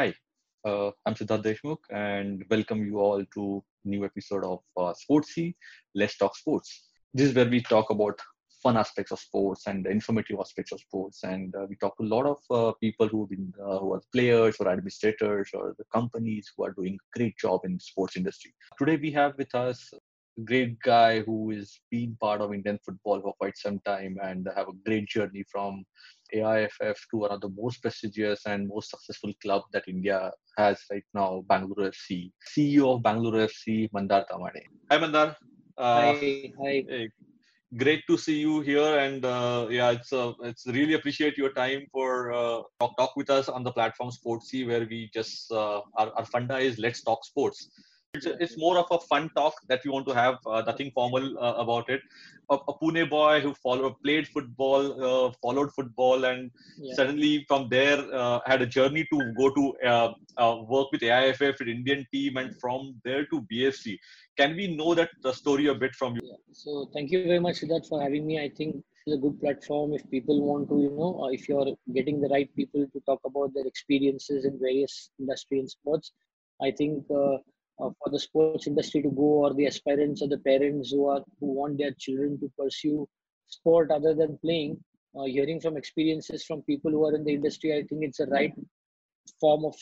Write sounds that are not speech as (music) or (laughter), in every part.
Hi, uh, I'm Siddharth Deshmukh and welcome you all to new episode of uh, Sportsy. Let's talk sports. This is where we talk about fun aspects of sports and informative aspects of sports, and uh, we talk to a lot of uh, people who've been uh, who are players or administrators or the companies who are doing a great job in sports industry. Today we have with us a great guy who has been part of Indian football for quite some time and have a great journey from AIFF to one of the most prestigious and most successful club that India has right now, Bangalore FC. CEO of Bangalore FC, Mandar Tamhane. Hi, Mandar. Uh, hi, hi. Hey, great to see you here, and uh, yeah, it's uh, it's really appreciate your time for uh, talk talk with us on the platform Sportsy, where we just uh, our our funda is Let's Talk Sports it's, it's more of a fun talk that we want to have uh, nothing formal uh, about it. A, a, pune boy who followed played football uh, followed football and yeah. suddenly from there uh, had a journey to go to uh, uh, work with aiff with indian team and from there to bfc can we know that the story a bit from you? Yeah. so thank you very much Siddharth, for having me. I think it's a good platform if people want to you know if you're getting the right people to talk about their experiences in various industry and sports. I think uh, for the sports industry to go or the aspirants or the parents who are who want their children to pursue sport other than playing uh, hearing from experiences from people who are in the industry i think it's a right form of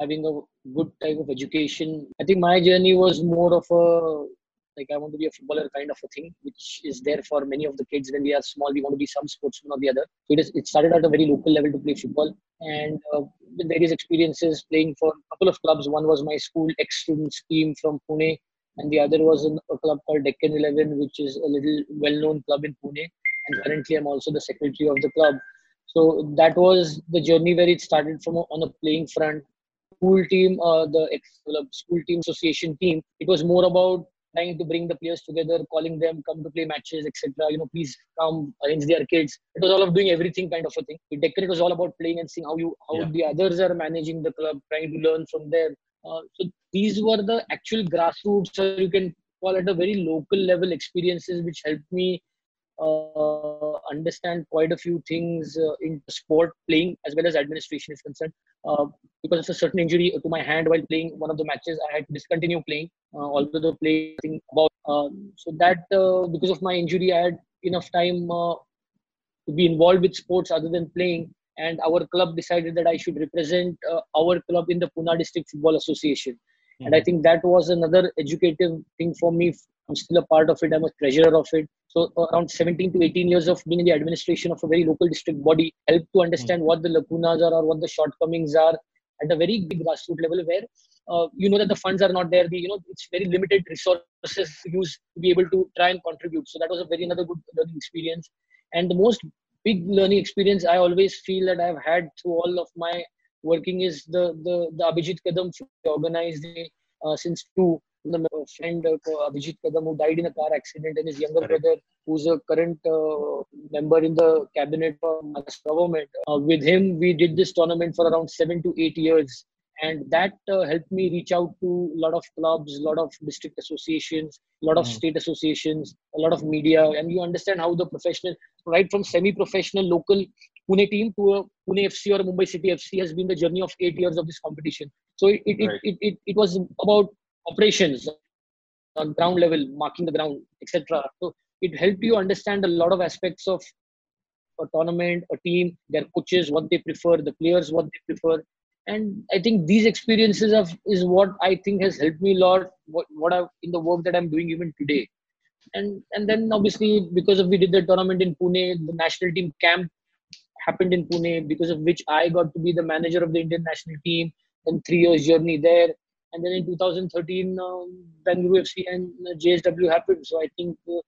having a good type of education. I think my journey was more of a like I want to be a footballer kind of a thing, which is there for many of the kids when we are small. We want to be some sportsman or the other. So it, is, it started at a very local level to play football, and uh, with various experiences playing for a couple of clubs. One was my school ex-student team from Pune, and the other was a club called Deccan Eleven, which is a little well-known club in Pune. And currently, I'm also the secretary of the club. So that was the journey where it started from on a playing front school team, uh, the school team association team, it was more about trying to bring the players together, calling them, come to play matches, etc. You know, please come, arrange their kids. It was all of doing everything kind of a thing. With Deccan, it was all about playing and seeing how you how yeah. the others are managing the club, trying to learn from them. Uh, so these were the actual grassroots, or you can call it a very local level experiences, which helped me uh, understand quite a few things uh, in sport playing as well as administration is concerned. Uh, because of a certain injury to my hand while playing one of the matches, I had to discontinue playing, uh, although the playing about. Um, so that uh, because of my injury, I had enough time uh, to be involved with sports other than playing. And our club decided that I should represent our club in the Pune District Football Association. Mm-hmm. And I think that was another educative thing for me I'm still a part of it. I'm a treasurer of it. So around 17 to 18 years of being in the administration of a very local district body helped to understand mm. what the lacunas are or what the shortcomings are at a very big grassroots level where uh, you know that the funds are not there. The, you know, it's very limited resources to use to be able to try and contribute. So that was a very another good learning experience. And the most big learning experience I always feel that I've had through all of my working is the the, the Abhijit Kadam organized uh, since two the friend uh, Abhijit Kadam who died in a car accident and his younger Correct. brother who's a current uh, member in the cabinet of government. Uh, with him, we did this tournament for around seven to eight years. And that uh, helped me reach out to a lot of clubs, a lot of district associations, a lot of mm. state associations, a lot of media. And you understand how the professional, right from semi professional local Pune team to a Pune FC or Mumbai City FC has been the journey of eight years of this competition. So it, it, right. it, it, it, was about operations on ground level, marking the ground, etc. So it helped you understand a lot of aspects of a tournament, a team, their coaches, what they prefer, the players, what they prefer. And I think these experiences of is what I think has helped me a lot. What what I in the work that I'm doing even today, and and then obviously because of we did the tournament in Pune, the national team camp happened in Pune, because of which I got to be the manager of the Indian national team. And three years journey there, and then in 2013 um, Bengaluru FC and uh, JSW happened. So I think uh,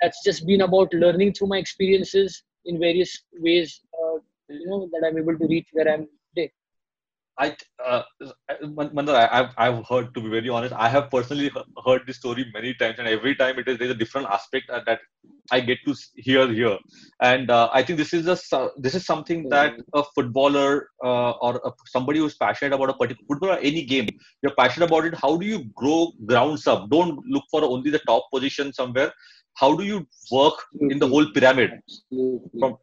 that's just been about learning through my experiences in various ways. Uh, you know that I'm able to reach where I'm. I, uh, Mandar, I've, I've heard, to be very honest, I have personally heard this story many times, and every time it is there's a different aspect that I get to hear here. And uh, I think this is a this is something that a footballer uh, or a, somebody who's passionate about a particular football or any game, you're passionate about it. How do you grow grounds up? Don't look for only the top position somewhere. How do you work in the whole pyramid? From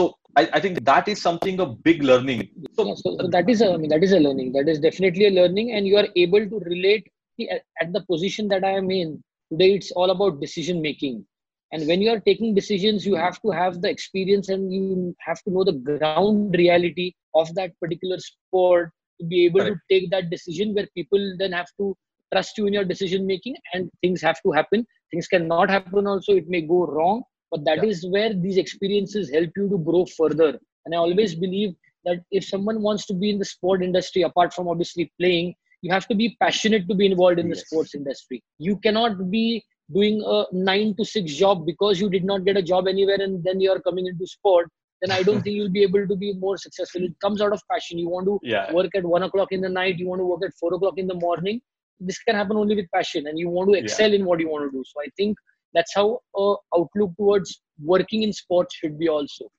so I, I think that is something a big learning. So, yeah, so, so that is a I mean that is a learning. That is definitely a learning and you are able to relate at, at the position that i am in. Today it's all about decision making. And when you are taking decisions you have to have the experience and you have to know the ground reality of that particular sport to be able to take that decision where people then have to trust you in your decision making and things have to happen. Things cannot happen also. It may go wrong but that yeah. is where these experiences help you to grow further and i always believe that if someone wants to be in the sport industry apart from obviously playing you have to be passionate to be involved in yes. the sports industry you cannot be doing a nine to six job because you did not get a job anywhere and then you are coming into sport then i don't (laughs) think you'll be able to be more successful it comes out of passion you want to yeah. work at one o'clock in the night you want to work at four o'clock in the morning this can happen only with passion and you want to excel yeah. in what you want to do so i think that's how uh, outlook towards working in sports should be also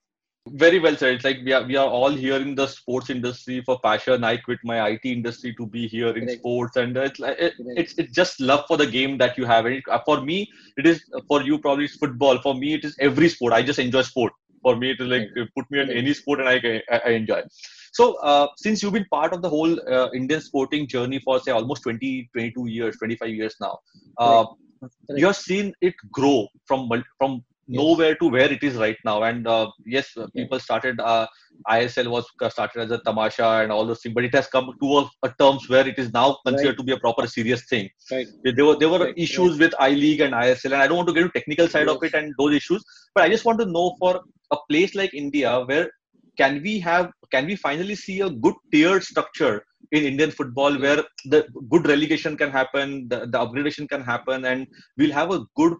very well said. It's like we are we are all here in the sports industry for passion. I quit my IT industry to be here in sports, and it's like it, it's it's just love for the game that you have. And it, for me, it is for you probably it's football. For me, it is every sport. I just enjoy sport. For me, it is like put me on any sport and I I, I enjoy. So uh, since you've been part of the whole uh, Indian sporting journey for say almost 20, 22 years, 25 years now, uh, you have seen it grow from from nowhere to where it is right now. And uh, yes, uh, people started. Uh, ISL was started as a tamasha and all those things, but it has come to a, a terms where it is now considered right. to be a proper serious thing. Right. There were there were right. issues with I League and ISL, and I don't want to get into technical side yes. of it and those issues, but I just want to know for a place like India where can we have can we finally see a good tiered structure in Indian football where the good relegation can happen, the, the upgradation can happen, and we'll have a good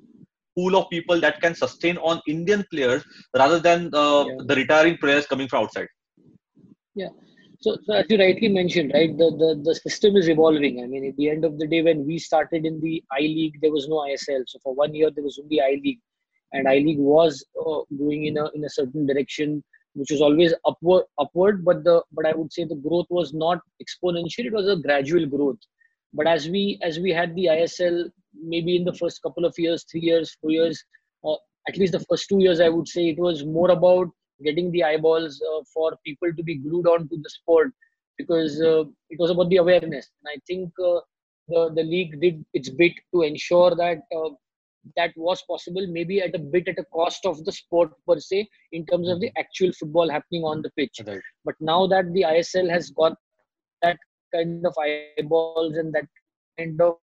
pool of people that can sustain on Indian players rather than uh, yeah. the retiring players coming from outside. Yeah. So, so as you rightly mentioned, right, the, the, the system is evolving. I mean, at the end of the day, when we started in the I League, there was no ISL. So for one year, there was only I League, and I League was uh, going in a in a certain direction, which was always upward upward. But the but I would say the growth was not exponential; it was a gradual growth. But as we as we had the ISL maybe in the first couple of years, three years, four years, or at least the first two years, I would say it was more about getting the eyeballs uh, for people to be glued on to the sport because uh, it was about the awareness. And I think uh, the, the league did its bit to ensure that uh, that was possible, maybe at a bit at a cost of the sport per se, in terms of the mm-hmm. actual football happening on the pitch. Right. But now that the ISL has got that kind of eyeballs and that kind of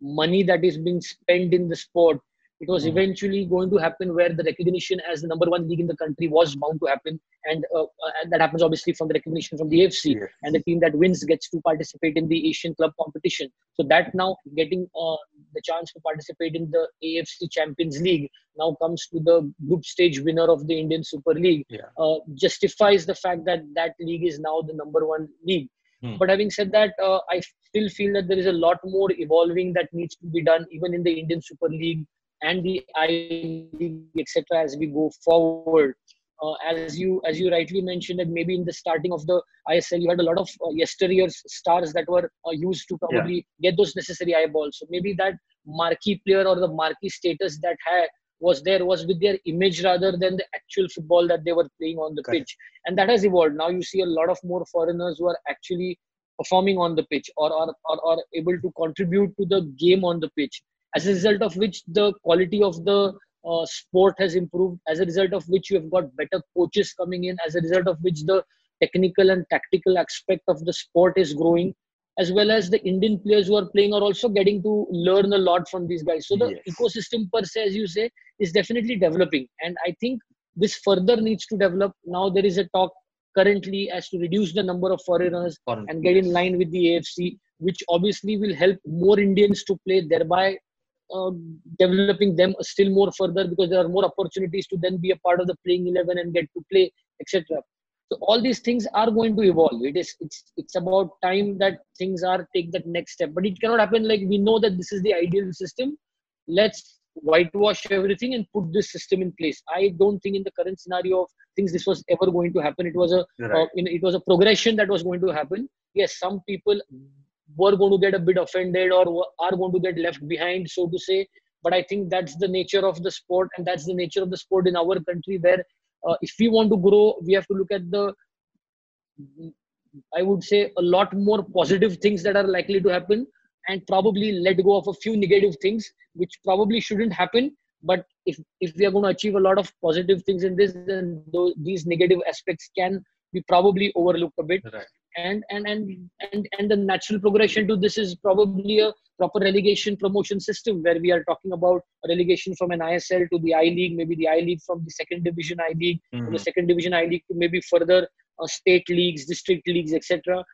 money that is being spent in the sport it was mm-hmm. eventually going to happen where the recognition as the number one league in the country was bound to happen and, uh, uh, and that happens obviously from the recognition from the afc yes. and the team that wins gets to participate in the asian club competition so that now getting uh, the chance to participate in the afc champions league now comes to the group stage winner of the indian super league yeah. Uh, justifies the fact that that league is now the number one league Hmm. But having said that, uh, I still feel that there is a lot more evolving that needs to be done, even in the Indian Super League and the I League, etc. As we go forward, uh, as you as you rightly mentioned, that maybe in the starting of the ISL, you had a lot of uh, yesteryear stars that were uh, used to probably yeah. get those necessary eyeballs. So maybe that marquee player or the marquee status that had was there was with their image rather than the actual football that they were playing on the pitch and that has evolved now you see a lot of more foreigners who are actually performing on the pitch or are or, or able to contribute to the game on the pitch as a result of which the quality of the uh, sport has improved as a result of which you have got better coaches coming in as a result of which the technical and tactical aspect of the sport is growing as well as the Indian players who are playing are also getting to learn a lot from these guys. So the yes. ecosystem per se, as you say, is definitely developing. And I think this further needs to develop. Now there is a talk currently as to reduce the number of foreigners Foreign. and get in line with the AFC, which obviously will help more Indians to play, thereby developing them still more further because there are more opportunities to then be a part of the playing 11 and get to play, etc. So all these things are going to evolve. It is it's it's about time that things are take that next step. But it cannot happen like we know that this is the ideal system. Let's whitewash everything and put this system in place. I don't think in the current scenario of things this was ever going to happen. It was a right. uh, you know, it was a progression that was going to happen. Yes, some people were going to get a bit offended or are going to get left behind, so to say. But I think that's the nature of the sport, and that's the nature of the sport in our country, where uh, if we want to grow we have to look at the i would say a lot more positive things that are likely to happen and probably let go of a few negative things which probably shouldn't happen but if if we are going to achieve a lot of positive things in this then those, these negative aspects can be probably overlooked a bit right. And and and and and the natural progression to this is probably a proper relegation promotion system where we are talking about relegation from an ISL to the I League, maybe the I League from the second division I League, Mhm. from the second division I League to maybe further uh, state leagues, district leagues, etc.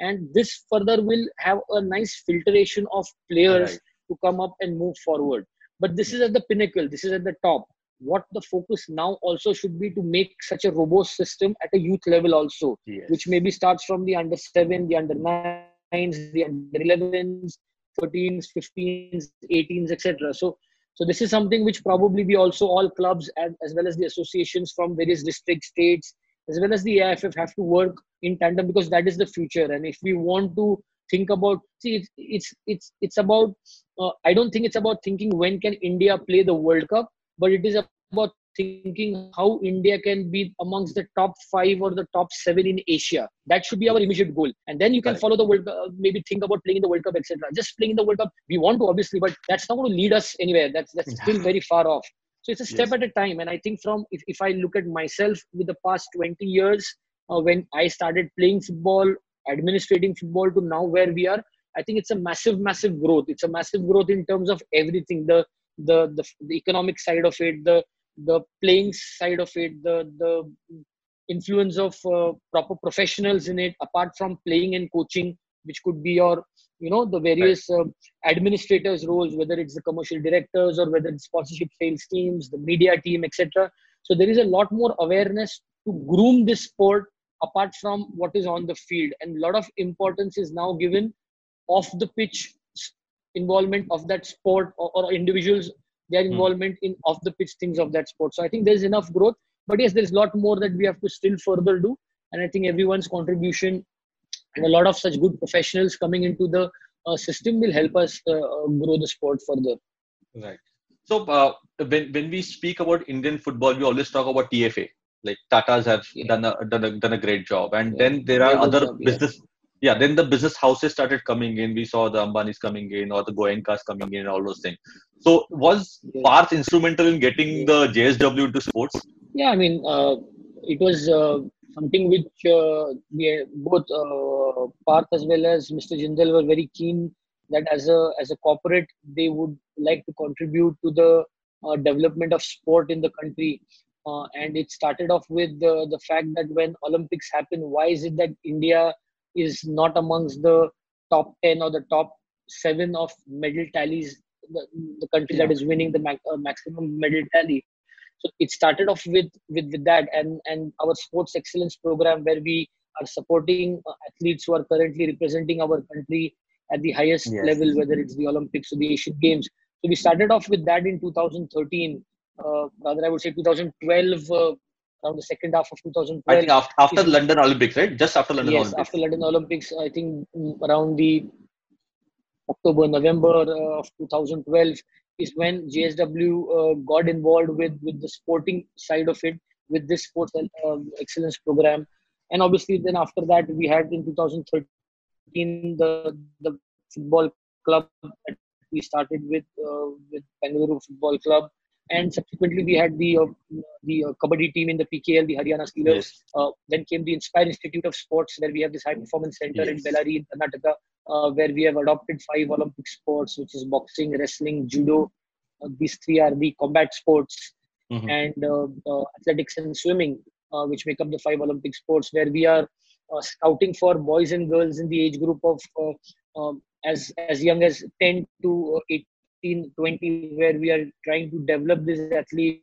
And this further will have a nice filtration of players Right. to come up and move forward. But this is at the pinnacle. This is at the top. What the focus now also should be to make such a robust system at a youth level also Yes. which maybe starts from the under seven, the under nines, the under 11s, 13s, 15s, 18s, etc. So, so this is something which probably we also all clubs as, as well as the associations from various district states as well as the AIFF have to work in tandem because that is the future. And if we want to think about, see, it's it's it's it's about. Uh, I don't think it's about thinking when can India play the World Cup, but it is about thinking how India can be amongst the top five or the top seven in Asia. That should be our immediate goal. And then you can Correct. follow the World Cup, uh, maybe think about playing in the World Cup, etc. Just playing in the World Cup, we want to obviously, but that's not going to lead us anywhere. That's that's (laughs) still very far off. So it's a step Yes. at a time. And I think from if, if I look at myself with the past 20 years, uh, when I started playing football, administrating football to now where we are, I think it's a massive, massive growth. It's a massive growth in terms of everything. The the the, the economic side of it, the the playing side of it, the the influence of uh, proper professionals in it, apart from playing and coaching, which could be your you know the various um, administrators roles whether it's the commercial directors or whether it's sponsorship sales teams the media team etc so there is a lot more awareness to groom this sport apart from what is on the field. And a lot of importance is now given off the pitch involvement of that sport or, or individuals their Hmm. involvement in off the pitch things of that sport so i think there's enough growth but yes there's a lot more that we have to still further do and i think everyone's contribution and a lot of such good professionals coming into the uh, system will help us uh, uh, grow the sport further Right. So uh, when when we speak about Indian football, we always talk about TFA. Like Tata's have Yeah. done a done a done a great job, and Yeah. then there are other job, business. Yeah, then the business houses started coming in. We saw the Ambanis coming in, or the Goenkas coming in, all those things. So was Parth instrumental in getting the JSW into sports? Yeah, I mean, uh, it was uh, something which uh, we both uh, Parth as well as Mr. Jindal were very keen that as a as a corporate they would like to contribute to the uh, development of sport in the country. Uh, and it started off with the, the fact that when Olympics happen, why is it that India is not amongst the top 10 or the top seven of medal tallies, the, the country that is winning the mac- uh, maximum medal tally? so it started off with, with with that and and our sports excellence program where we are supporting uh, athletes who are currently representing our country at the highest Yes. level whether it's the olympics or the asian games so we started off with that in 2013 uh, rather i would say 2012 uh, around the second half of 2012 I think after, after Is- London Olympics, right? Just after London yes Olympics. after london olympics i think mm, around the october november uh, of 2012 is when JSW uh, got involved with with the sporting side of it with this sports uh, excellence program and obviously then after that we had in 2013 the the football club that we started with uh, with Bengaluru Football Club and subsequently we had the uh, the uh, kabaddi team in the PKL, the Haryana Steelers. Yes. Uh, then came the Inspire Institute of Sports, where we have this high performance center yes. in Bellary, in Karnataka, uh, where we have adopted five Olympic sports, which is boxing, wrestling, judo. Uh, these three are the combat sports, mm-hmm. and uh, uh, athletics and swimming, which make up the five Olympic sports, where we are scouting for boys and girls in the age group of um, as as young as 10 to 18 15 20 where we are trying to develop these athletes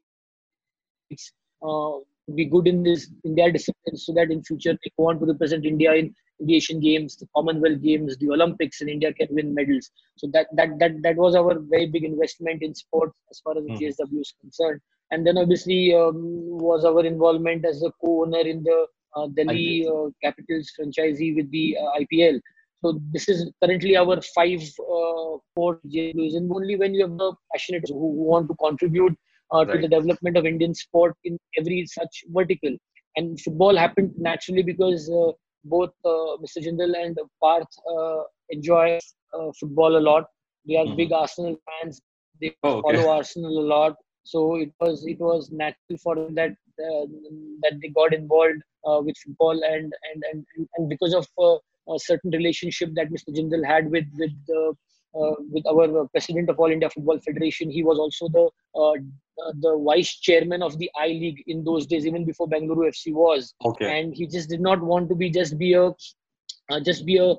uh, be good in this in their discipline, so that in future they go on to represent india in the asian games the commonwealth games the olympics and india can win medals. So that that that, that was our very big investment in sports as far as mm. jsw is concerned. And then obviously um, was our involvement as a co-owner in the uh, delhi uh, capitals franchisee with the uh, ipl so this is currently our five uh, four JSWs, and only when you have the passionate who, want to contribute uh, right. to the development of Indian sport in every such vertical. And football happened naturally because uh, both uh, Mr. Jindal and Parth uh, enjoy uh, football a lot. They are Mhm. big Arsenal fans. They Oh, okay. follow Arsenal a lot. So it was it was natural for them that uh, that they got involved uh, with football and and and and because of uh, a certain relationship that Mr. Jindal had with with uh, uh, with our president of All India Football Federation. He was also the uh, the vice chairman of the I League in those days, even before Bangalore FC was. Okay. And he just did not want to be just be a uh, just be a,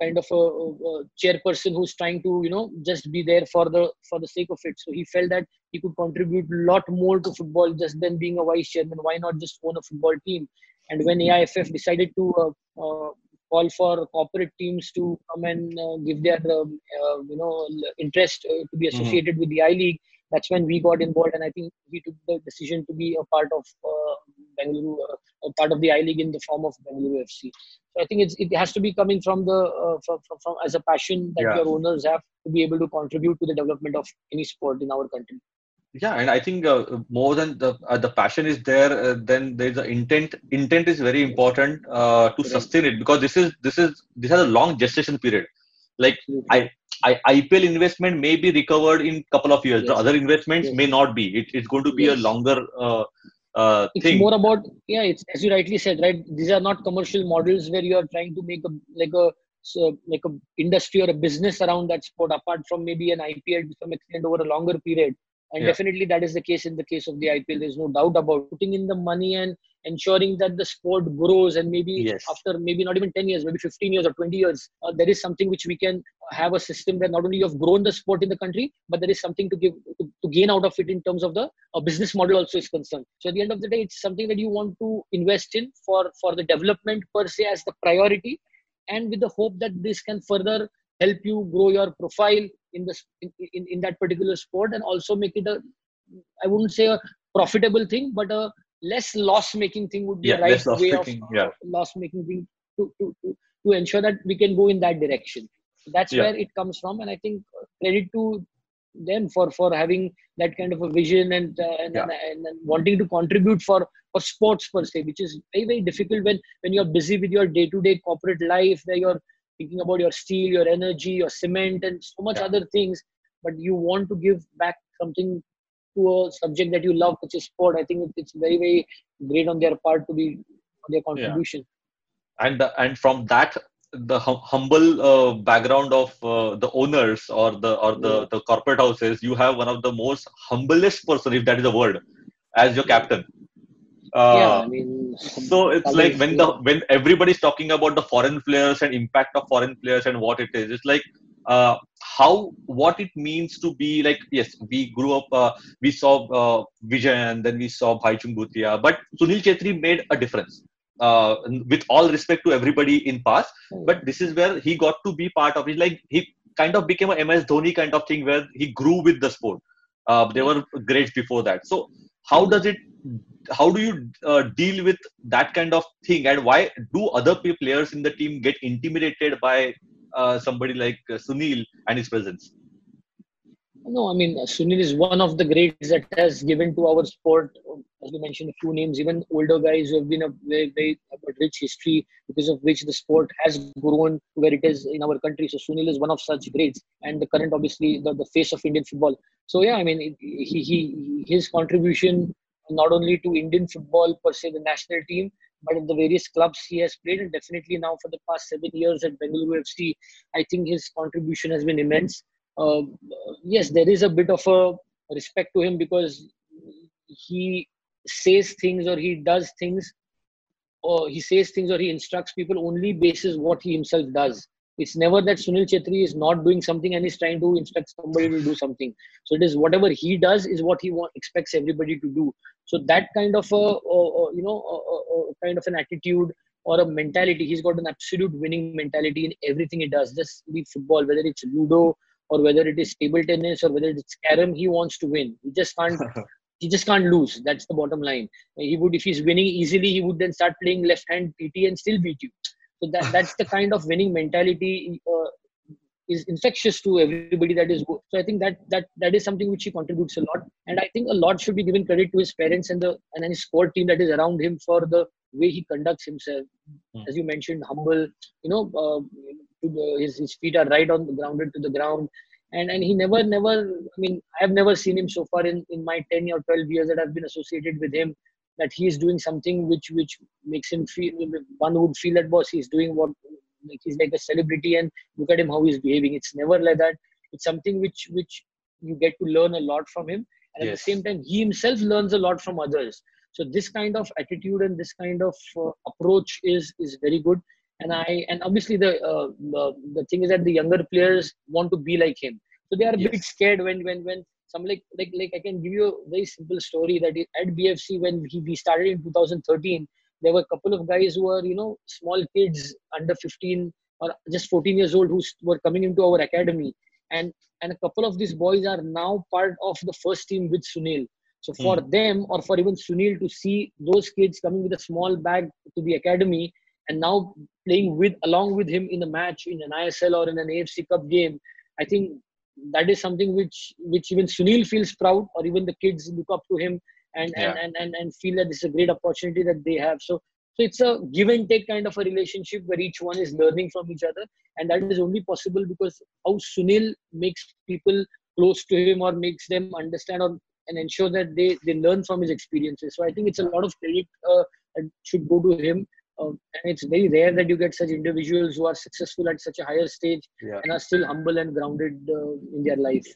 kind of a, a, chairperson who's trying to you know just be there for the for the sake of it. So he felt that he could contribute a lot more to football just than being a vice chairman. Why not just own a football team? And when AIFF decided to uh, uh, call for corporate teams to come and uh, give their um, uh, you know interest uh, to be associated with the I League. That's when we got involved, and I think we took the decision to be a part of uh, Bengaluru, uh, part of the I League in the form of Bengaluru FC. So I think it's, it has to be coming from the uh, from, from, from as a passion that Yeah. your owners have to be able to contribute to the development of any sport in our country. Yeah and i think uh, more than the uh, the passion is there uh, then there's the intent intent is very important uh, to sustain it because this is this is this has a long gestation period. Like I, I ipl investment may be recovered in couple of years. The other investments Yes. may not be. It, it's going to be a longer uh, uh, it's thing. more about yeah it's as you rightly said right these are not commercial models where you are trying to make a like a so like a industry or a business around that sport apart from maybe an ipl to some extent over a longer period and Yeah. definitely that is the case in the case of the ipl there's no doubt about putting in the money and ensuring that the sport grows and maybe Yes. after maybe not even 10 years maybe 15 years or 20 years uh, there is something which we can have a system where not only you have grown the sport in the country but there is something to give to, to gain out of it in terms of the uh, business model also is concerned so at the end of the day it's something that you want to invest in for for the development per se as the priority and with the hope that this can further help you grow your profile in this in, in, in that particular sport and also make it a i wouldn't say a profitable thing but a less loss making thing would be Yeah, a right way of yeah. loss making thing to, to, to, to ensure that we can go in that direction that's Yeah. where it comes from and i think credit to them for for having that kind of a vision and uh, and, Yeah. and, and, and wanting to contribute for for sports per se which is very very difficult when when you're busy with your day to day corporate life where you're thinking about your steel your energy your cement and so much Yeah. other things but you want to give back something to a subject that you love which is sport i think it's very very great on their part to be on their contribution and the, and from that the hum- humble uh, background of uh, the owners or the or the, Yeah. the corporate houses you have one of the most humblest person if that is a word as your captain uh, yeah. I mean so it's like when the when everybody's talking about the foreign players and impact of foreign players and what it is it's like uh, how what it means to be like yes we grew up uh, we saw uh, Vijayan then we saw Bhaichung Bhutia but Sunil Chhetri made a difference uh, with all respect to everybody in past but this is where he got to be part of it. Like he kind of became a ms dhoni kind of thing where he grew with the sport. Uh, they were great before that. So how does it how do you uh, deal with that kind of thing and why do other players in the team get intimidated by uh, somebody like uh, sunil and his presence No, I mean, Sunil is one of the greats that has given to our sport, as you mentioned, a few names, even older guys who have been a very, very rich history because of which the sport has grown to where it is in our country. So Sunil is one of such greats, and the current, obviously, the, the face of Indian football. So yeah, I mean, he, he his contribution not only to Indian football per se, the national team, but in the various clubs he has played, and definitely now for the past seven years at Bengaluru FC, I think his contribution has been immense uh, yes, there is a bit of a respect to him because he says things or he does things or he says things or he instructs people only basis what he himself does. It's never that Sunil Chhetri is not doing something and is trying to instruct somebody to do something. So it is whatever he does is what he want, expects everybody to do. So that kind of a, a, a you know a kind of an attitude or a mentality, he's got an absolute winning mentality in everything he does. Just be football, whether it's ludo or whether it is table tennis or whether it's carom, he wants to win. He just can't (laughs) he just can't lose. That's the bottom line. He would, if he's winning easily, he would then start playing left hand PT and still beat you. So that that's the kind of winning mentality uh, is infectious to everybody that is good. So I think that that that is something which he contributes a lot, and I think a lot should be given credit to his parents and the and his core team that is around him for the way he conducts himself. Mm. As you mentioned, humble. You know, uh, the, his his feet are right on the grounded to the ground, and and he never never. I mean, I have never seen him so far in in my ten or twelve years that I've been associated with him that he is doing something which which makes him feel one would feel that boss he's doing what like he's like a celebrity and look at him how he's behaving. It's never like that. It's something which which you get to learn a lot from him. And yes. at the same time he himself learns a lot from others. So this kind of attitude and this kind of uh, approach is is very good. And i and obviously the, uh, the the thing is that the younger players want to be like him. So they are a yes. bit scared when when when some like like like i can give you a very simple story that at bfc when he, we started in 2013 there were a couple of guys who were you know small kids under 15 or just 14 years old who were coming into our academy and and a couple of these boys are now part of the first team with sunil so for mm. them or for even sunil to see those kids coming with a small bag to the academy and now playing with along with him in a match in an isl or in an afc cup game i think that is something which which even sunil feels proud or even the kids look up to him and yeah. and, and, and and feel that this is a great opportunity that they have. So so it's a give and take kind of a relationship where each one is learning from each other. And that is only possible because how sunil makes people close to him or makes them understand or and ensure that they they learn from his experiences. So i think it's a lot of credit uh, should go to him uh, and it's very rare that you get such individuals who are successful at such a higher stage yeah. and are still humble and grounded uh, in their life.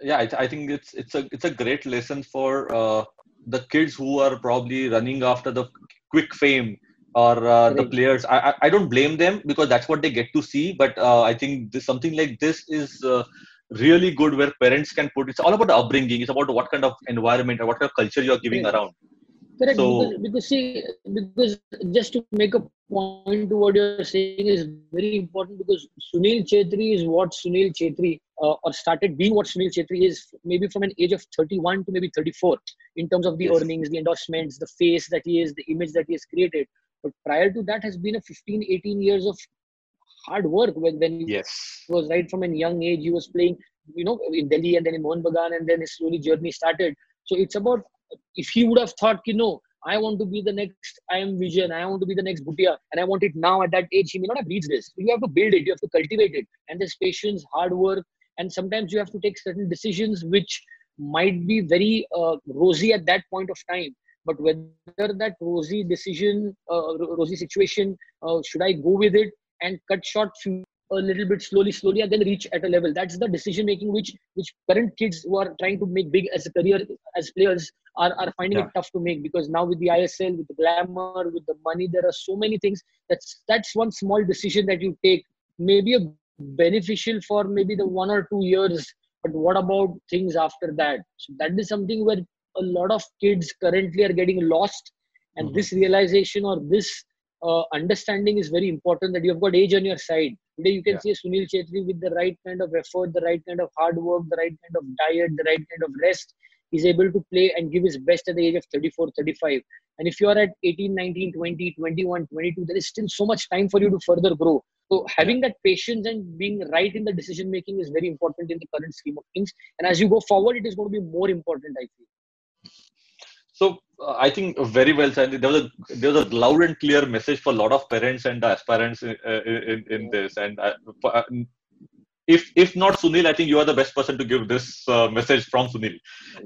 Yeah I, I, think it's it's a it's a great lesson for uh, the kids who are probably running after the quick fame or uh, the players. I, I, don't blame them because that's what they get to see but uh, i think this, something like this is uh, really good where parents can put it's all about the upbringing. It's about what kind of environment or what kind of culture you're giving around Correct. So, because, because see, because just to make a point to what you're saying is very important because Sunil Chhetri is what Sunil Chhetri uh, or started being what Sunil Chhetri is maybe from an age of 31 to maybe 34 in terms of the yes. earnings, the endorsements, the face that he is, the image that he has created. But prior to that has been a 15, 18 years of hard work when, when yes. he was right from a young age. He was playing, you know, in Delhi and then in Mohun Bagan and then his slowly journey started. So it's about if he would have thought, you know, I want to be the next I. M. Vijayan, I want to be the next Bhutia, and I want it now at that age, he may not have reached this. You have to build it, you have to cultivate it, and there's patience, hard work, and sometimes you have to take certain decisions which might be very uh, rosy at that point of time. But whether that rosy decision, uh, rosy situation, uh, should I go with it and cut short a little bit slowly slowly and then reach at a level that's the decision making which which current kids who are trying to make big as a career as players are, are finding yeah. it tough to make because now with the isl with the glamour with the money there are so many things that's that's one small decision that you take maybe a beneficial for maybe the one or two years but what about things after that so that is something where a lot of kids currently are getting lost and mm-hmm. this realization or this uh, understanding is very important that you've got age on your side. Today, you can yeah. see Sunil Chhetri with the right kind of effort, the right kind of hard work, the right kind of diet, the right kind of rest. He's able to play and give his best at the age of 34, 35. And if you are at 18, 19, 20, 21, 22, there is still so much time for you to further grow. So having that patience and being right in the decision making is very important in the current scheme of things. And as you go forward, it is going to be more important, I feel. So uh, I think very well said. There was a there was a loud and clear message for a lot of parents and aspirants in, uh, in, in this. And uh, uh, if if not Sunil, I think you are the best person to give this uh, message from Sunil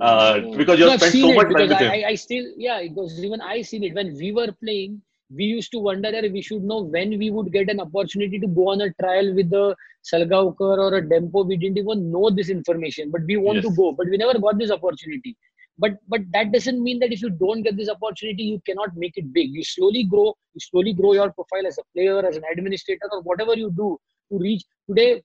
uh, because you have spent so much time with him. I, I still yeah, it because even I seen it when we were playing. We used to wonder that we should know when we would get an opportunity to go on a trial with the Salgaonkar or a Dempo. We didn't even know this information, but we want yes. to go, but we never got this opportunity but but that doesn't mean that if you don't get this opportunity you cannot make it big. You slowly grow you slowly grow your profile as a player as an administrator or whatever you do to reach. Today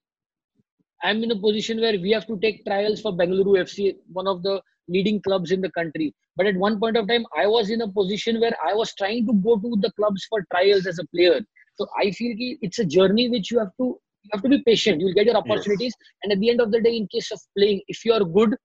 i'm in a position where we have to take trials for bengaluru fc one of the leading clubs in the country. But at one point of time i was in a position where i was trying to go to the clubs for trials as a player. So i feel it's a journey which you have to you have to be patient. You'll get your opportunities. Yes. and at the end of the day in case of playing if you are good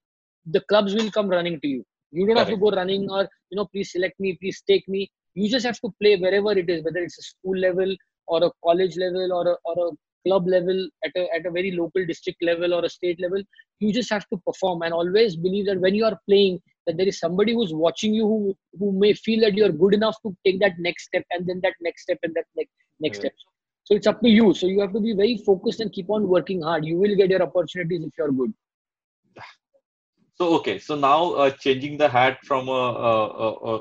the clubs will come running to you. You don't Correct. have to go running or you know, please select me, please take me. You just have to play wherever it is, whether it's a school level or a college level or a, or a club level, at a, at a very local district level or a state level, you just have to perform and always believe that when you are playing, that there is somebody who's watching you who, who may feel that you're good enough to take that next step and then that next step and that next, next step. So it's up to you. So you have to be very focused and keep on working hard. You will get your opportunities if you're good. So okay, so now uh, changing the hat from uh, uh,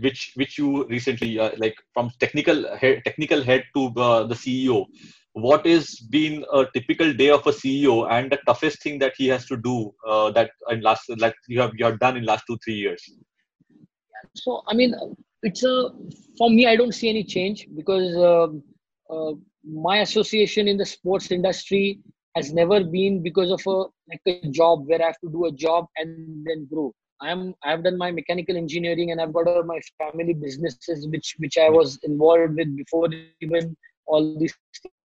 which which you recently like from technical head, technical head to the CEO. What is been a typical day of a CEO and the toughest thing that he has to do that in last like you have you have done in last two three years? So I mean, it's a for me. I don't see any change because um, uh, my association in the sports industry has never been because of a like a job where I have to do a job and then grow. I am I have done my mechanical engineering and I've got all my family businesses which which I was involved with before even all these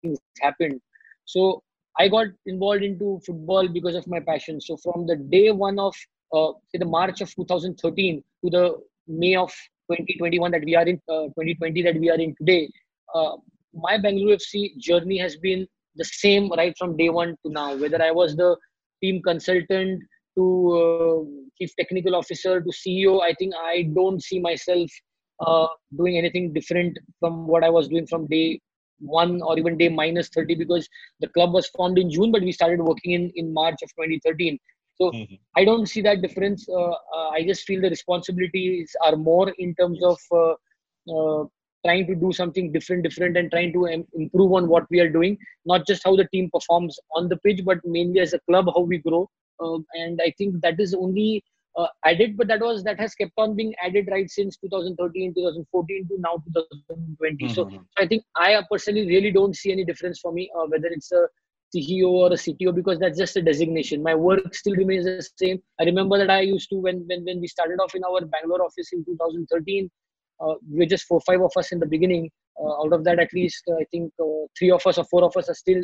things happened. So I got involved into football because of my passion. So from the day one of uh, the March of 2013 to the May of 2021 that we are in uh, 2020 that we are in today, uh, my Bangalore FC journey has been the same right from day one to now. Whether I was the team consultant to uh, chief technical officer to CEO, I think I don't see myself uh, doing anything different from what I was doing from day one or even day minus 30 because the club was formed in June, but we started working in, in March of 2013. So mm-hmm. I don't see that difference. Uh, uh, I just feel the responsibilities are more in terms of uh, uh trying to do something different different and trying to improve on what we are doing not just how the team performs on the pitch but mainly as a club how we grow uh, and i think that is only uh, added but that was that has kept on being added right since 2013 2014 to now 2020 mm-hmm. so, i think i personally really don't see any difference for me uh, whether it's a CEO or a CTO because that's just a designation. My work still remains the same. I remember that I used to when when when we started off in our Bangalore office in 2013 uh, we were just four five of us in the beginning. Uh, out of that at least uh, i think three of us or four of us are still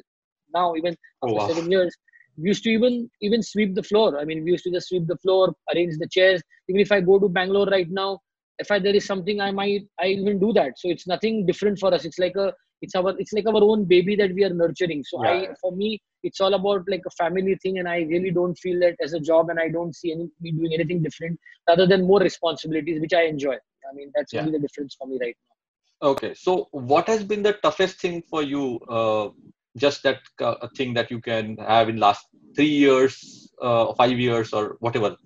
now even oh, after oh, wow. seven years. We used to even even sweep the floor. I mean we used to just sweep the floor arrange the chairs. Even if i go to bangalore right now if I, there is something i might i even do that. So it's nothing different for us. It's like a it's our it's like our own baby that we are nurturing. So yeah. i for me it's all about like a family thing and i really don't feel that as a job and i don't see any me doing anything different other than more responsibilities which i enjoy I mean, that's yeah. the difference for me right now. Okay, so what has been the toughest thing for you? Uh, just that uh, thing that you can have in last three years, uh, five years, or whatever.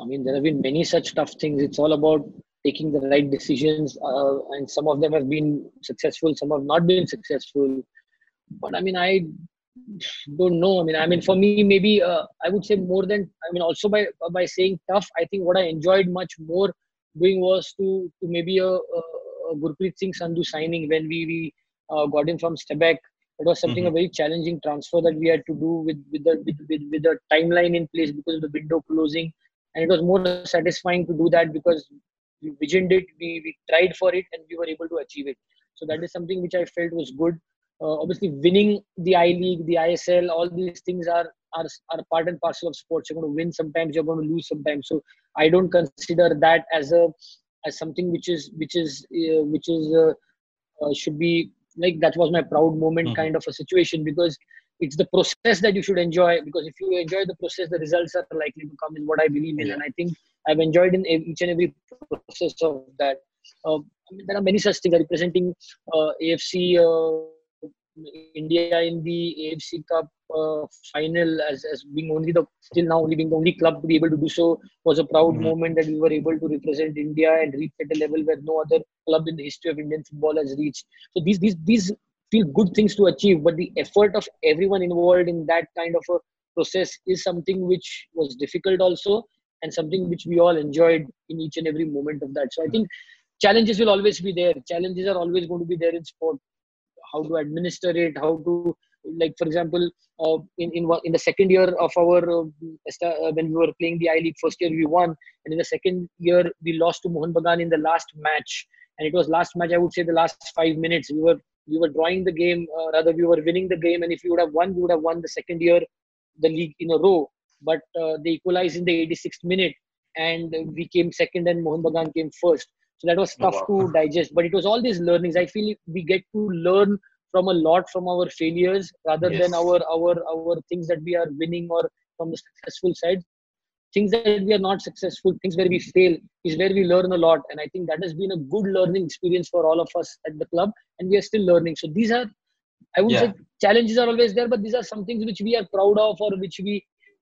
I mean, there have been many such tough things. It's all about taking the right decisions, uh, and some of them have been successful, some have not been successful. But I mean, I don't know. I mean, I mean, for me, maybe uh, I would say more than. I mean, also by by saying tough, I think what I enjoyed much more doing was to, to maybe a, a, a Gurpreet Singh Sandhu signing when we, we uh, got him from Stabæk. It was something mm-hmm. a very challenging transfer that we had to do with with the with, with, with the timeline in place because of the window closing, and it was more satisfying to do that because we visioned it, we, we tried for it, and we were able to achieve it. So that is something which I felt was good. Uh, obviously, winning the I League, the ISL, all these things are are, are part and parcel of sports. You're going to win sometimes, you're going to lose sometimes. So I don't consider that as a as something which is which is uh, which is uh, uh, should be like that was my proud moment mm-hmm. kind of a situation because it's the process that you should enjoy because if you enjoy the process the results are likely to come in what i believe in yeah. and i think i've enjoyed in each and every process of that uh, I mean, there are many such things representing uh, afc uh, India in the AFC Cup uh, final as, as being only the still now only being the only club to be able to do so was a proud mm-hmm. moment that we were able to represent India and reach at a level where no other club in the history of Indian football has reached. So these these these feel good things to achieve, but the effort of everyone involved in that kind of a process is something which was difficult also and something which we all enjoyed in each and every moment of that. So I think challenges will always be there. Challenges are always going to be there in sport how to administer it, how to like for example uh, in in in the second year of our uh, uh, when we were playing the I League first year we won and in the second year we lost to Mohun Bagan in the last match. And it was last match I would say the last five minutes. We were we were drawing the game uh, rather we were winning the game. And if we would have won we would have won the second year the league in a row. But uh, they equalized in the 86th minute and we came second and Mohun Bagan came first so that was tough wow. to digest but it was all these learnings i feel we get to learn from a lot from our failures rather Yes. than our our our things that we are winning or from the successful side things that we are not successful things where we fail is where we learn a lot and i think that has been a good learning experience for all of us at the club and we are still learning so these are i would Yeah. say challenges are always there but these are some things which we are proud of or which we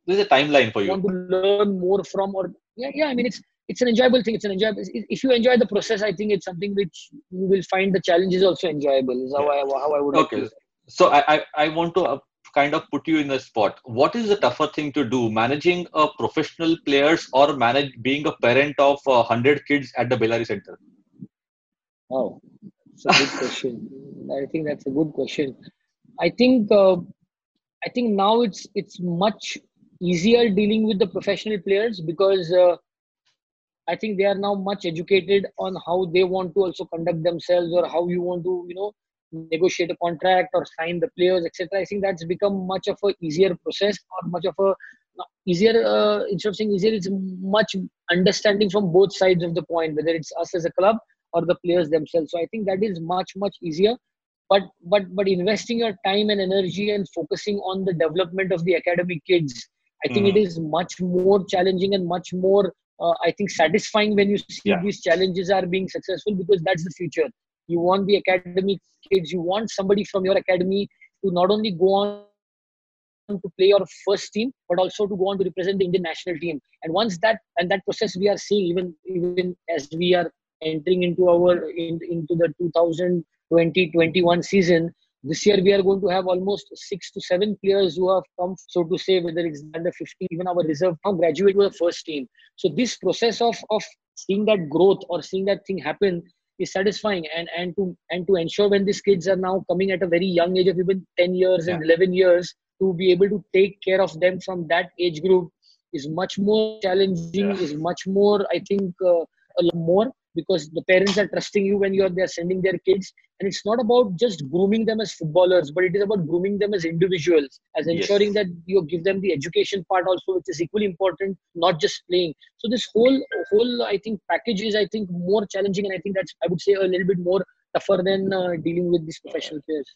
There's a timeline for you. want to learn more from or yeah yeah i mean it's it's an enjoyable thing it's an enjoyable if you enjoy the process i think it's something which you will find the challenge is also enjoyable is how i how i would Okay. So I, I, I want to uh, kind of put you in the spot. What is the tougher thing to do, managing a professional players or manage being a parent of uh, hundred kids at the Bellary Center? Oh, it's a good question. I think that's a good question. I think uh, I think now it's it's much easier dealing with the professional players because uh, I think they are now much educated on how they want to also conduct themselves or how you want to you know negotiate a contract or sign the players etc. I think that's become much of a easier process or much of a easier uh, instead of saying easier it's much understanding from both sides of the point whether it's us as a club or the players themselves. So i think that is much much easier. But but but investing your time and energy and focusing on the development of the academy kids i think it is much more challenging and much more uh, i think satisfying when you see Yeah. these challenges are being successful because that's the future you want the academy kids you want somebody from your academy to not only go on to play your first team, but also to go on to represent the Indian national team. And once that and that process we are seeing, even even as we are entering into our in, into the 2020-21 season, this year we are going to have almost six to seven players who have come, so to say, whether it's under 50, even our reserve now graduate to the first team. So this process of of seeing that growth or seeing that thing happen is satisfying and and to and to ensure when these kids are now coming at a very young age of even 10 years and 11 years to be able to take care of them from that age group is much more challenging Yeah. is much more i think uh, a lot more because the parents are trusting you when you're they're sending their kids. And it's not about just grooming them as footballers but it is about grooming them as individuals as Yes. ensuring that you give them the education part also which is equally important not just playing. So this whole whole i think package is i think more challenging and i think that's i would say a little bit more tougher than uh, dealing with these professional players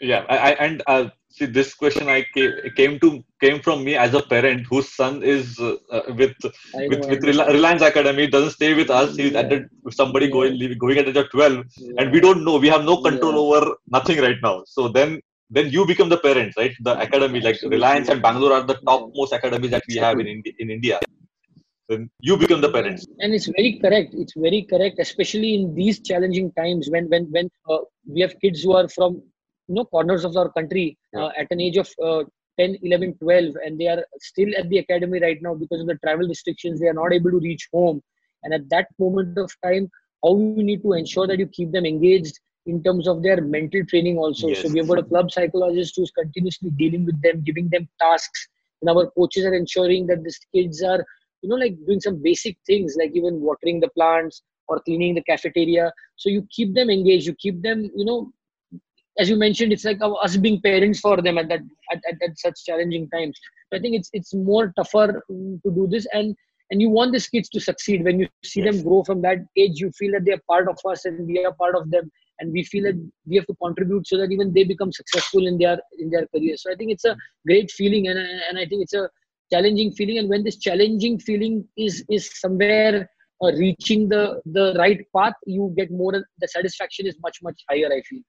Yeah, I, I and uh, see this question I came, came to came from me as a parent whose son is uh, uh, with I with with. Reliance Academy. Doesn't stay with us. He's at the, somebody going leaving, going at the age of twelve, and we don't know. We have no control Yeah. over nothing right now. So then then you become the parents, right? The academy like. Reliance and Bangalore are the Yeah. topmost academies that we have in Indi- in India. Then you become the parents. and it's very correct it's very correct especially in these challenging times when when when uh, we have kids who are from you know corners of our country uh, at an age of uh, 10 11 12 and they are still at the academy right now because of the travel restrictions they are not able to reach home. And at that moment of time how you need to ensure that you keep them engaged in terms of their mental training also. So we have got a club psychologist who's continuously dealing with them giving them tasks. And our coaches are ensuring that these kids are you know like doing some basic things like even watering the plants or cleaning the cafeteria. So you keep them engaged you keep them you know as you mentioned it's like us being parents for them at that at, at, at such challenging times. So i think it's it's more tougher to do this and and you want these kids to succeed. When you see them grow from that age you feel that they are part of us and we are part of them and we feel that we have to contribute so that even they become successful in their in their career. So i think it's a great feeling and and i think it's a challenging feeling. And when this challenging feeling is is somewhere uh, reaching the the right path you get more the satisfaction is much much higher i feel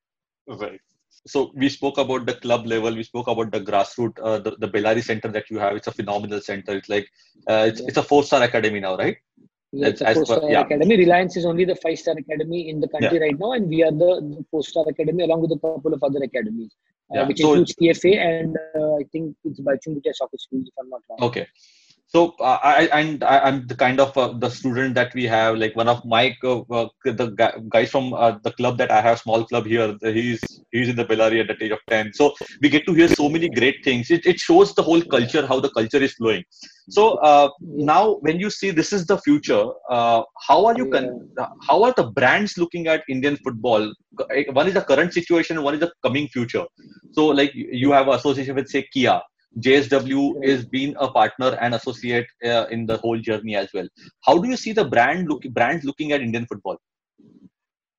Right. So we spoke about the club level. We spoke about the grassroots, uh, the, the Bellary Center that you have. It's a phenomenal center. It's like uh, it's, Yeah. it's a four-star academy now, right? yeah, it's As- a four star yeah. academy reliance is only the five star academy in the country right now and we are the, the four star academy along with a couple of other academies uh, Yeah, which so- includes tfa and uh, i think it's by Chungutia soccer school if i'm not wrong Okay. So uh, I and I, I'm the kind of uh, the student that we have. Like one of my uh, uh, the gu- guys from uh, the club that I have, small club here. He's he's in the Bellary at the age of ten. So we get to hear so many great things. It it shows the whole culture, how the culture is flowing. So uh, now when you see this is the future, uh, how are you? Con- how are the brands looking at Indian football? One is the current situation, one is the coming future. So like you have association with say Kia. JSW is being a partner and associate uh, in the whole journey as well. How do you see the brand look brands looking at Indian football?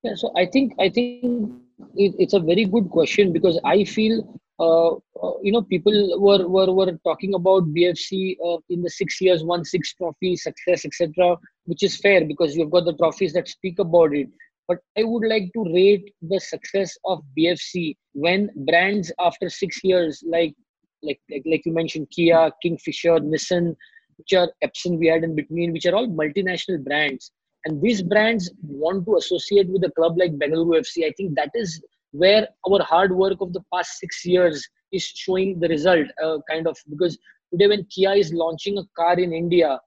Yeah, so I think I think it, it's a very good question because I feel uh, uh, you know people were were, were talking about BFC uh, in the six years, won six trophies, success, etc., which is fair because you've got the trophies that speak about it. But I would like to rate the success of BFC when brands after six years, like like like, like you mentioned, Kia, Kingfisher, Nissan, which are Epson we had in between, which are all multinational brands and these brands want to associate with a club like Bengaluru FC. I think that is where our hard work of the past six years is showing the result, uh, kind of because today when Kia is launching a car in India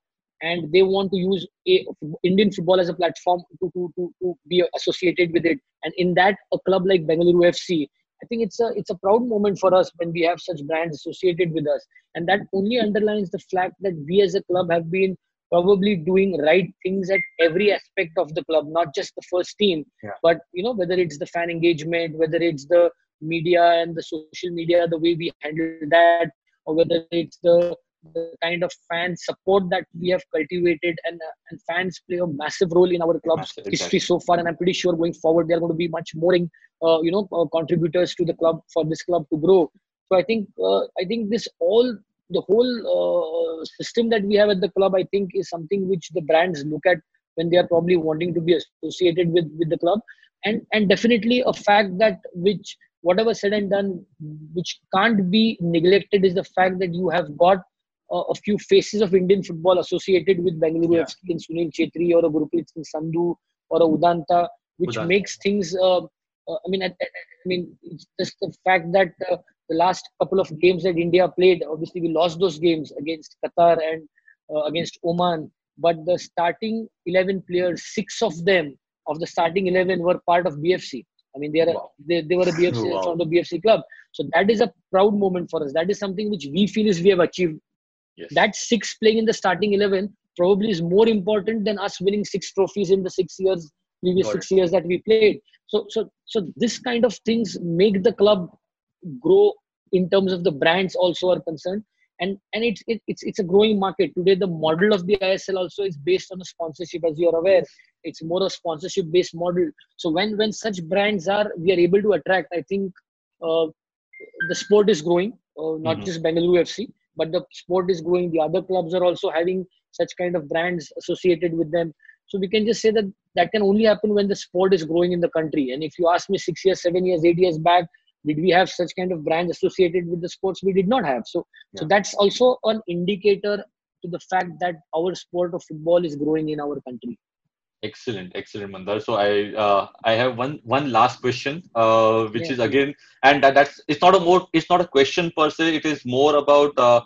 and they want to use a, Indian football as a platform to, to, to, to be associated with it, and in that a club like Bengaluru FC, I think it's a it's a proud moment for us when we have such brands associated with us, and that only underlines the fact that we as a club have been probably doing right things at every aspect of the club, not just the first team, yeah. but you know whether it's the fan engagement, whether it's the media and the social media, the way we handle that, or whether it's the, the kind of fan support that we have cultivated, and uh, and fans play a massive role in our club's massive, history so far, and I'm pretty sure going forward they are going to be much more, in, uh, you know, uh, contributors to the club for this club to grow. So I think uh, I think this all the whole uh, system that we have at the club, I think, is something which the brands look at when they are probably wanting to be associated with with the club, and and definitely a fact that which whatever said and done, which can't be neglected, is the fact that you have got uh, a few faces of Indian football associated with Bengaluru yeah. FC and Sunil Chhetri or a Gurpreet Singh Sandhu or a Udanta, which Udanta. makes things. Uh, uh, I mean, I, I, mean, just the fact that uh, the last couple of games that India played, obviously we lost those games against Qatar and uh, against Oman. But the starting 11 players, six of them of the starting 11 were part of BFC. I mean, they are wow. they, they were a BFC (laughs) wow. from the BFC club. So that is a proud moment for us. That is something which we feel is we have achieved. Yes. That six playing in the starting 11 probably is more important than us winning six trophies in the six years previous Got six it. years that we played. So so so this kind of things make the club grow in terms of the brands also are concerned and and it's it, it's it's a growing market today the model of the isl also is based on a sponsorship as you are aware it's more a sponsorship based model so when when such brands are we are able to attract i think uh, the sport is growing uh, not mm-hmm. just bengaluru fc but the sport is growing. The other clubs are also having such kind of brands associated with them. So we can just say that that can only happen when the sport is growing in the country. And if you ask me 6 years 7 years 8 years back did we have such kind of brands associated with the sports? We did not have. So yeah. so that's also an indicator to the fact that our sport of football is growing in our country excellent excellent mandar. So i uh, i have one one last question uh, which is again and that, that's it's not a more it's not a question per se it is more about uh,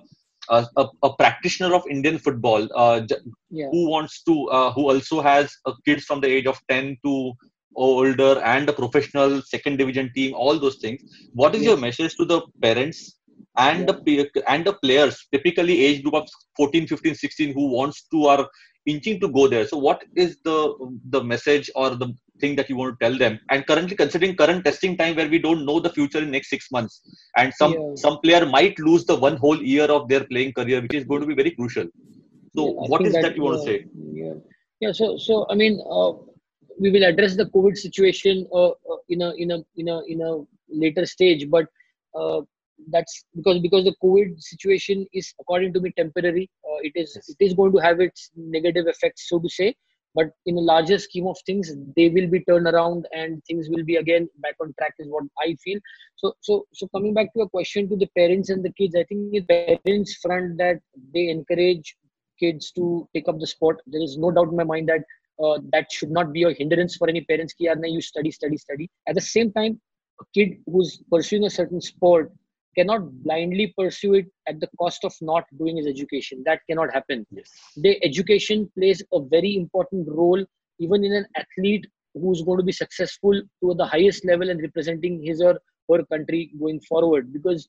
a, a, practitioner of Indian football. Uh, yeah. who wants to uh, who also has uh, kids from the age of 10 to older and a professional second division team all those things. What is your message to the parents and yeah. the and the players typically age group of 14 15 16 who wants to are inching to go there so what is the the message or the thing that you want to tell them and currently considering current testing time where we don't know the future in next 6 months and some yeah. some player might lose the one whole year of their playing career which is going to be very crucial so yeah, what is that, that you want to say yeah yeah so so i mean uh, we will address the COVID situation uh, uh, in a in a in a in a later stage. But uh, that's because because the COVID situation is, according to me, temporary. Uh, it is yes. it is going to have its negative effects, so to say. But in a larger scheme of things, they will be turned around and things will be again back on track. Is what I feel. So so so coming back to a question to the parents and the kids, I think the parents front that they encourage kids to take up the sport. There is no doubt in my mind that uh, that should not be a hindrance for any parents ki yaar, you study study study at the same time a kid who's pursuing a certain sport cannot blindly pursue it at the cost of not doing his education. That cannot happen. Yes. the education plays a very important role even in an athlete who's going to be successful to the highest level and representing his or her country going forward. Because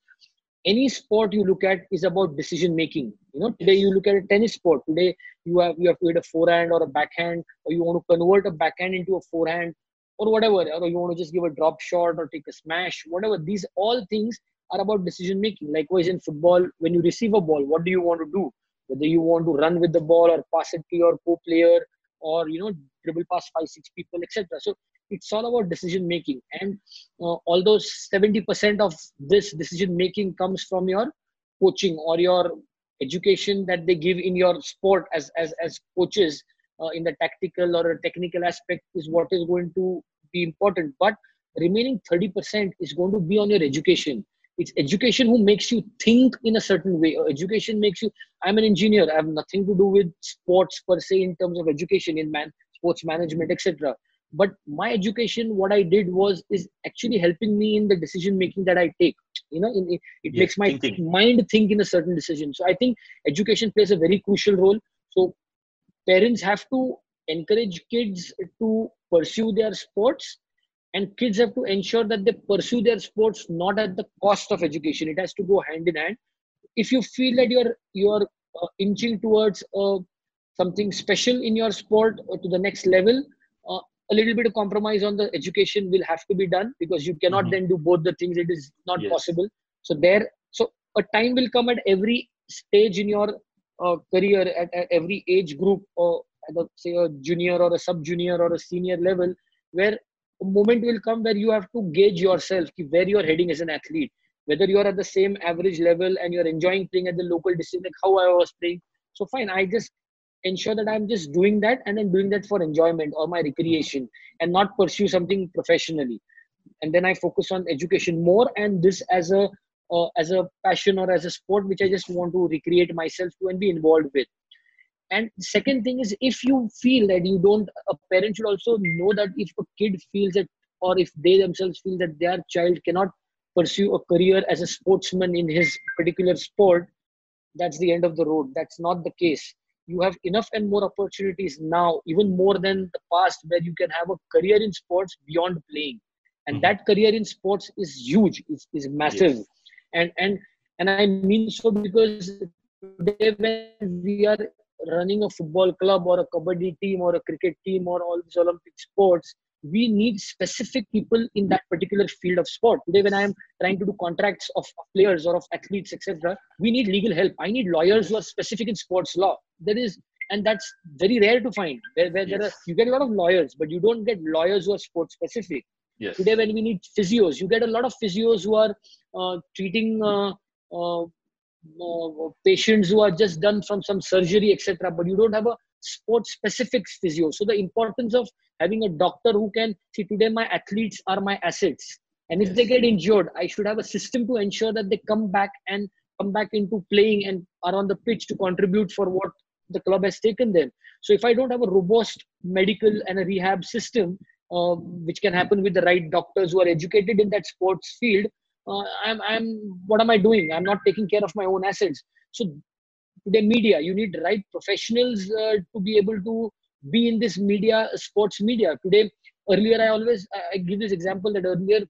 any sport you look at is about decision making. You know today you look at a tennis sport. Today you have you have to hit a forehand or a backhand or you want to convert a backhand into a forehand or whatever or you want to just give a drop shot or take a smash whatever. These all things are about decision making. Likewise in football when you receive a ball what do you want to do? Whether you want to run with the ball or pass it to your co-player or you know dribble past five six people etc so it's all about decision making. And uh, although 70% of this decision making comes from your coaching or your education that they give in your sport as as as coaches uh, in the tactical or technical aspect is what is going to be important. But remaining 30% is going to be on your education it's education who makes you think in a certain way. Uh, education makes you i'm an engineer. I have nothing to do with sports per se in terms of education in man sports management etc but my education what i did was is actually helping me in the decision making that i take. You know in, it makes my thinking. mind think in a certain decision. So i think education plays a very crucial role. So parents have to encourage kids to pursue their sports and kids have to ensure that they pursue their sports not at the cost of education it has to go hand in hand if you feel that you're you're uh, inching towards uh, something special in your sport or to the next level uh, a little bit of compromise on the education will have to be done because you cannot mm-hmm. then do both the things it is not yes. possible so there so a time will come at every stage in your uh, career at, at, every age group or at a, say a junior or a sub junior or a senior level where moment will come where you have to gauge yourself where you're heading as an athlete. Whether you're at the same average level and you're enjoying playing at the local district like how i was playing. So fine i just ensure that i'm just doing that and then doing that for enjoyment or my recreation and not pursue something professionally. And then i focus on education more and this as a uh, as a passion or as a sport which i just want to recreate myself to and be involved with and second thing is if you feel that you don't a parent should also know that if a kid feels that or if they themselves feel that their child cannot pursue a career as a sportsman in his particular sport that's the end of the road that's not the case you have enough and more opportunities now even more than the past where you can have a career in sports beyond playing and mm-hmm. that career in sports is huge is, is massive yes. and and and i mean so because today when we are running a football club or a kabaddi team or a cricket team or all these olympic sports we need specific people in that particular field of sport. Today when i am trying to do contracts of, players or of athletes etc we need legal help. I need lawyers who are specific in sports law. There is and that's very rare to find. Where, where yes. there are you get a lot of lawyers but you don't get lawyers who are sports specific. Yes. today when we need physios you get a lot of physios who are uh, treating uh, uh, patients who are just done from some surgery, etc. But you don't have a sport specific physio. So the importance of having a doctor who can see today my athletes are my assets. And if yes. they get injured, I should have a system to ensure that they come back and come back into playing and are on the pitch to contribute for what the club has taken them. So if I don't have a robust medical and a rehab system, uh, which can happen with the right doctors who are educated in that sports field, uh, I'm, I'm what am i doing? I'm not taking care of my own assets. So today media you need right professionals uh, to be able to be in this media sports media. Today earlier i always i give this example that earlier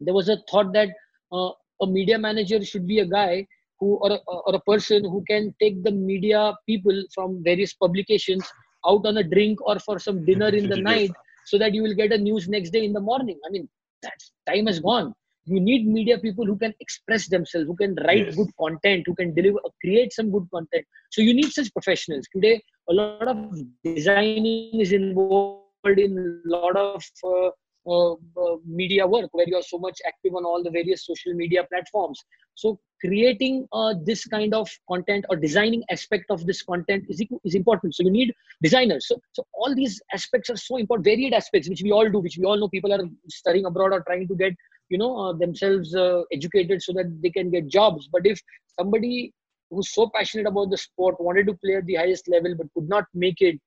there was a thought that uh, a media manager should be a guy who or a, or a person who can take the media people from various publications out on a drink or for some dinner (laughs) in the night so that you will get a news next day in the morning. I mean that time has gone you need media people who can express themselves who can write yes. good content who can deliver create some good content. So you need such professionals. Today a lot of designing is involved in a lot of uh, uh, uh, media work where you are so much active on all the various social media platforms. So creating uh, this kind of content or designing aspect of this content is, is important. So you need designers. So, so all these aspects are so important varied aspects which we all do which we all know people are studying abroad or trying to get you know uh, themselves uh, educated so that they can get jobs. But if somebody who's so passionate about the sport wanted to play at the highest level but could not make it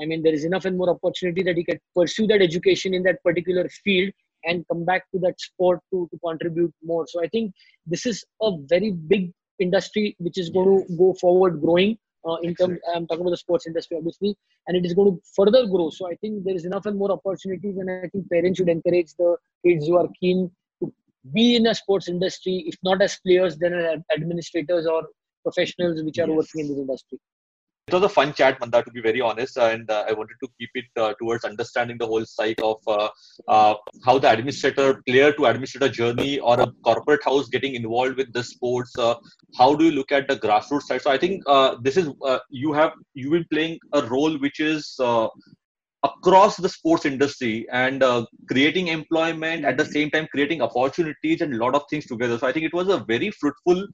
i mean there is enough and more opportunity that he can pursue that education in that particular field and come back to that sport to, to contribute more. So i think this is a very big industry which is going to go forward growing uh, in terms i'm talking about the sports industry obviously and it is going to further grow. So i think there is enough and more opportunities and i think parents should encourage the kids who are keen to be in a sports industry if not as players then as administrators or professionals which are yes. working in this industry it was a fun chat, Manda, to be very honest, and uh, I wanted to keep it uh, towards understanding the whole side of uh, uh, how the administrator, player to administrator journey, or a corporate house getting involved with the sports. Uh, how do you look at the grassroots side? So I think uh, this is you have you've been playing a role which is across the sports industry and uh, creating employment at the same time creating opportunities and a lot of things together. So i think it was a very fruitful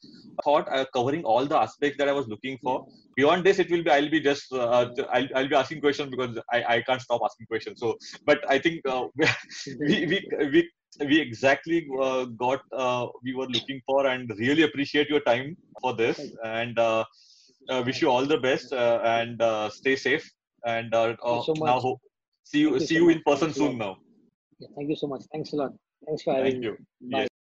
thought uh, covering all the aspects that i was looking for. Beyond this it will be i'll be just uh, I'll, I'll be asking questions because I, I can't stop asking questions. So but i think uh, (laughs) we, we we we exactly uh, got uh, we were looking for and really appreciate your time for this. And uh, uh, wish you all the best uh, and uh, stay safe and uh, uh, so now hope see you Thank you see so you much. in person Thanks a lot. soon now Yeah, thank you so much. Thanks a lot. Thanks for having thank me. you Bye. yes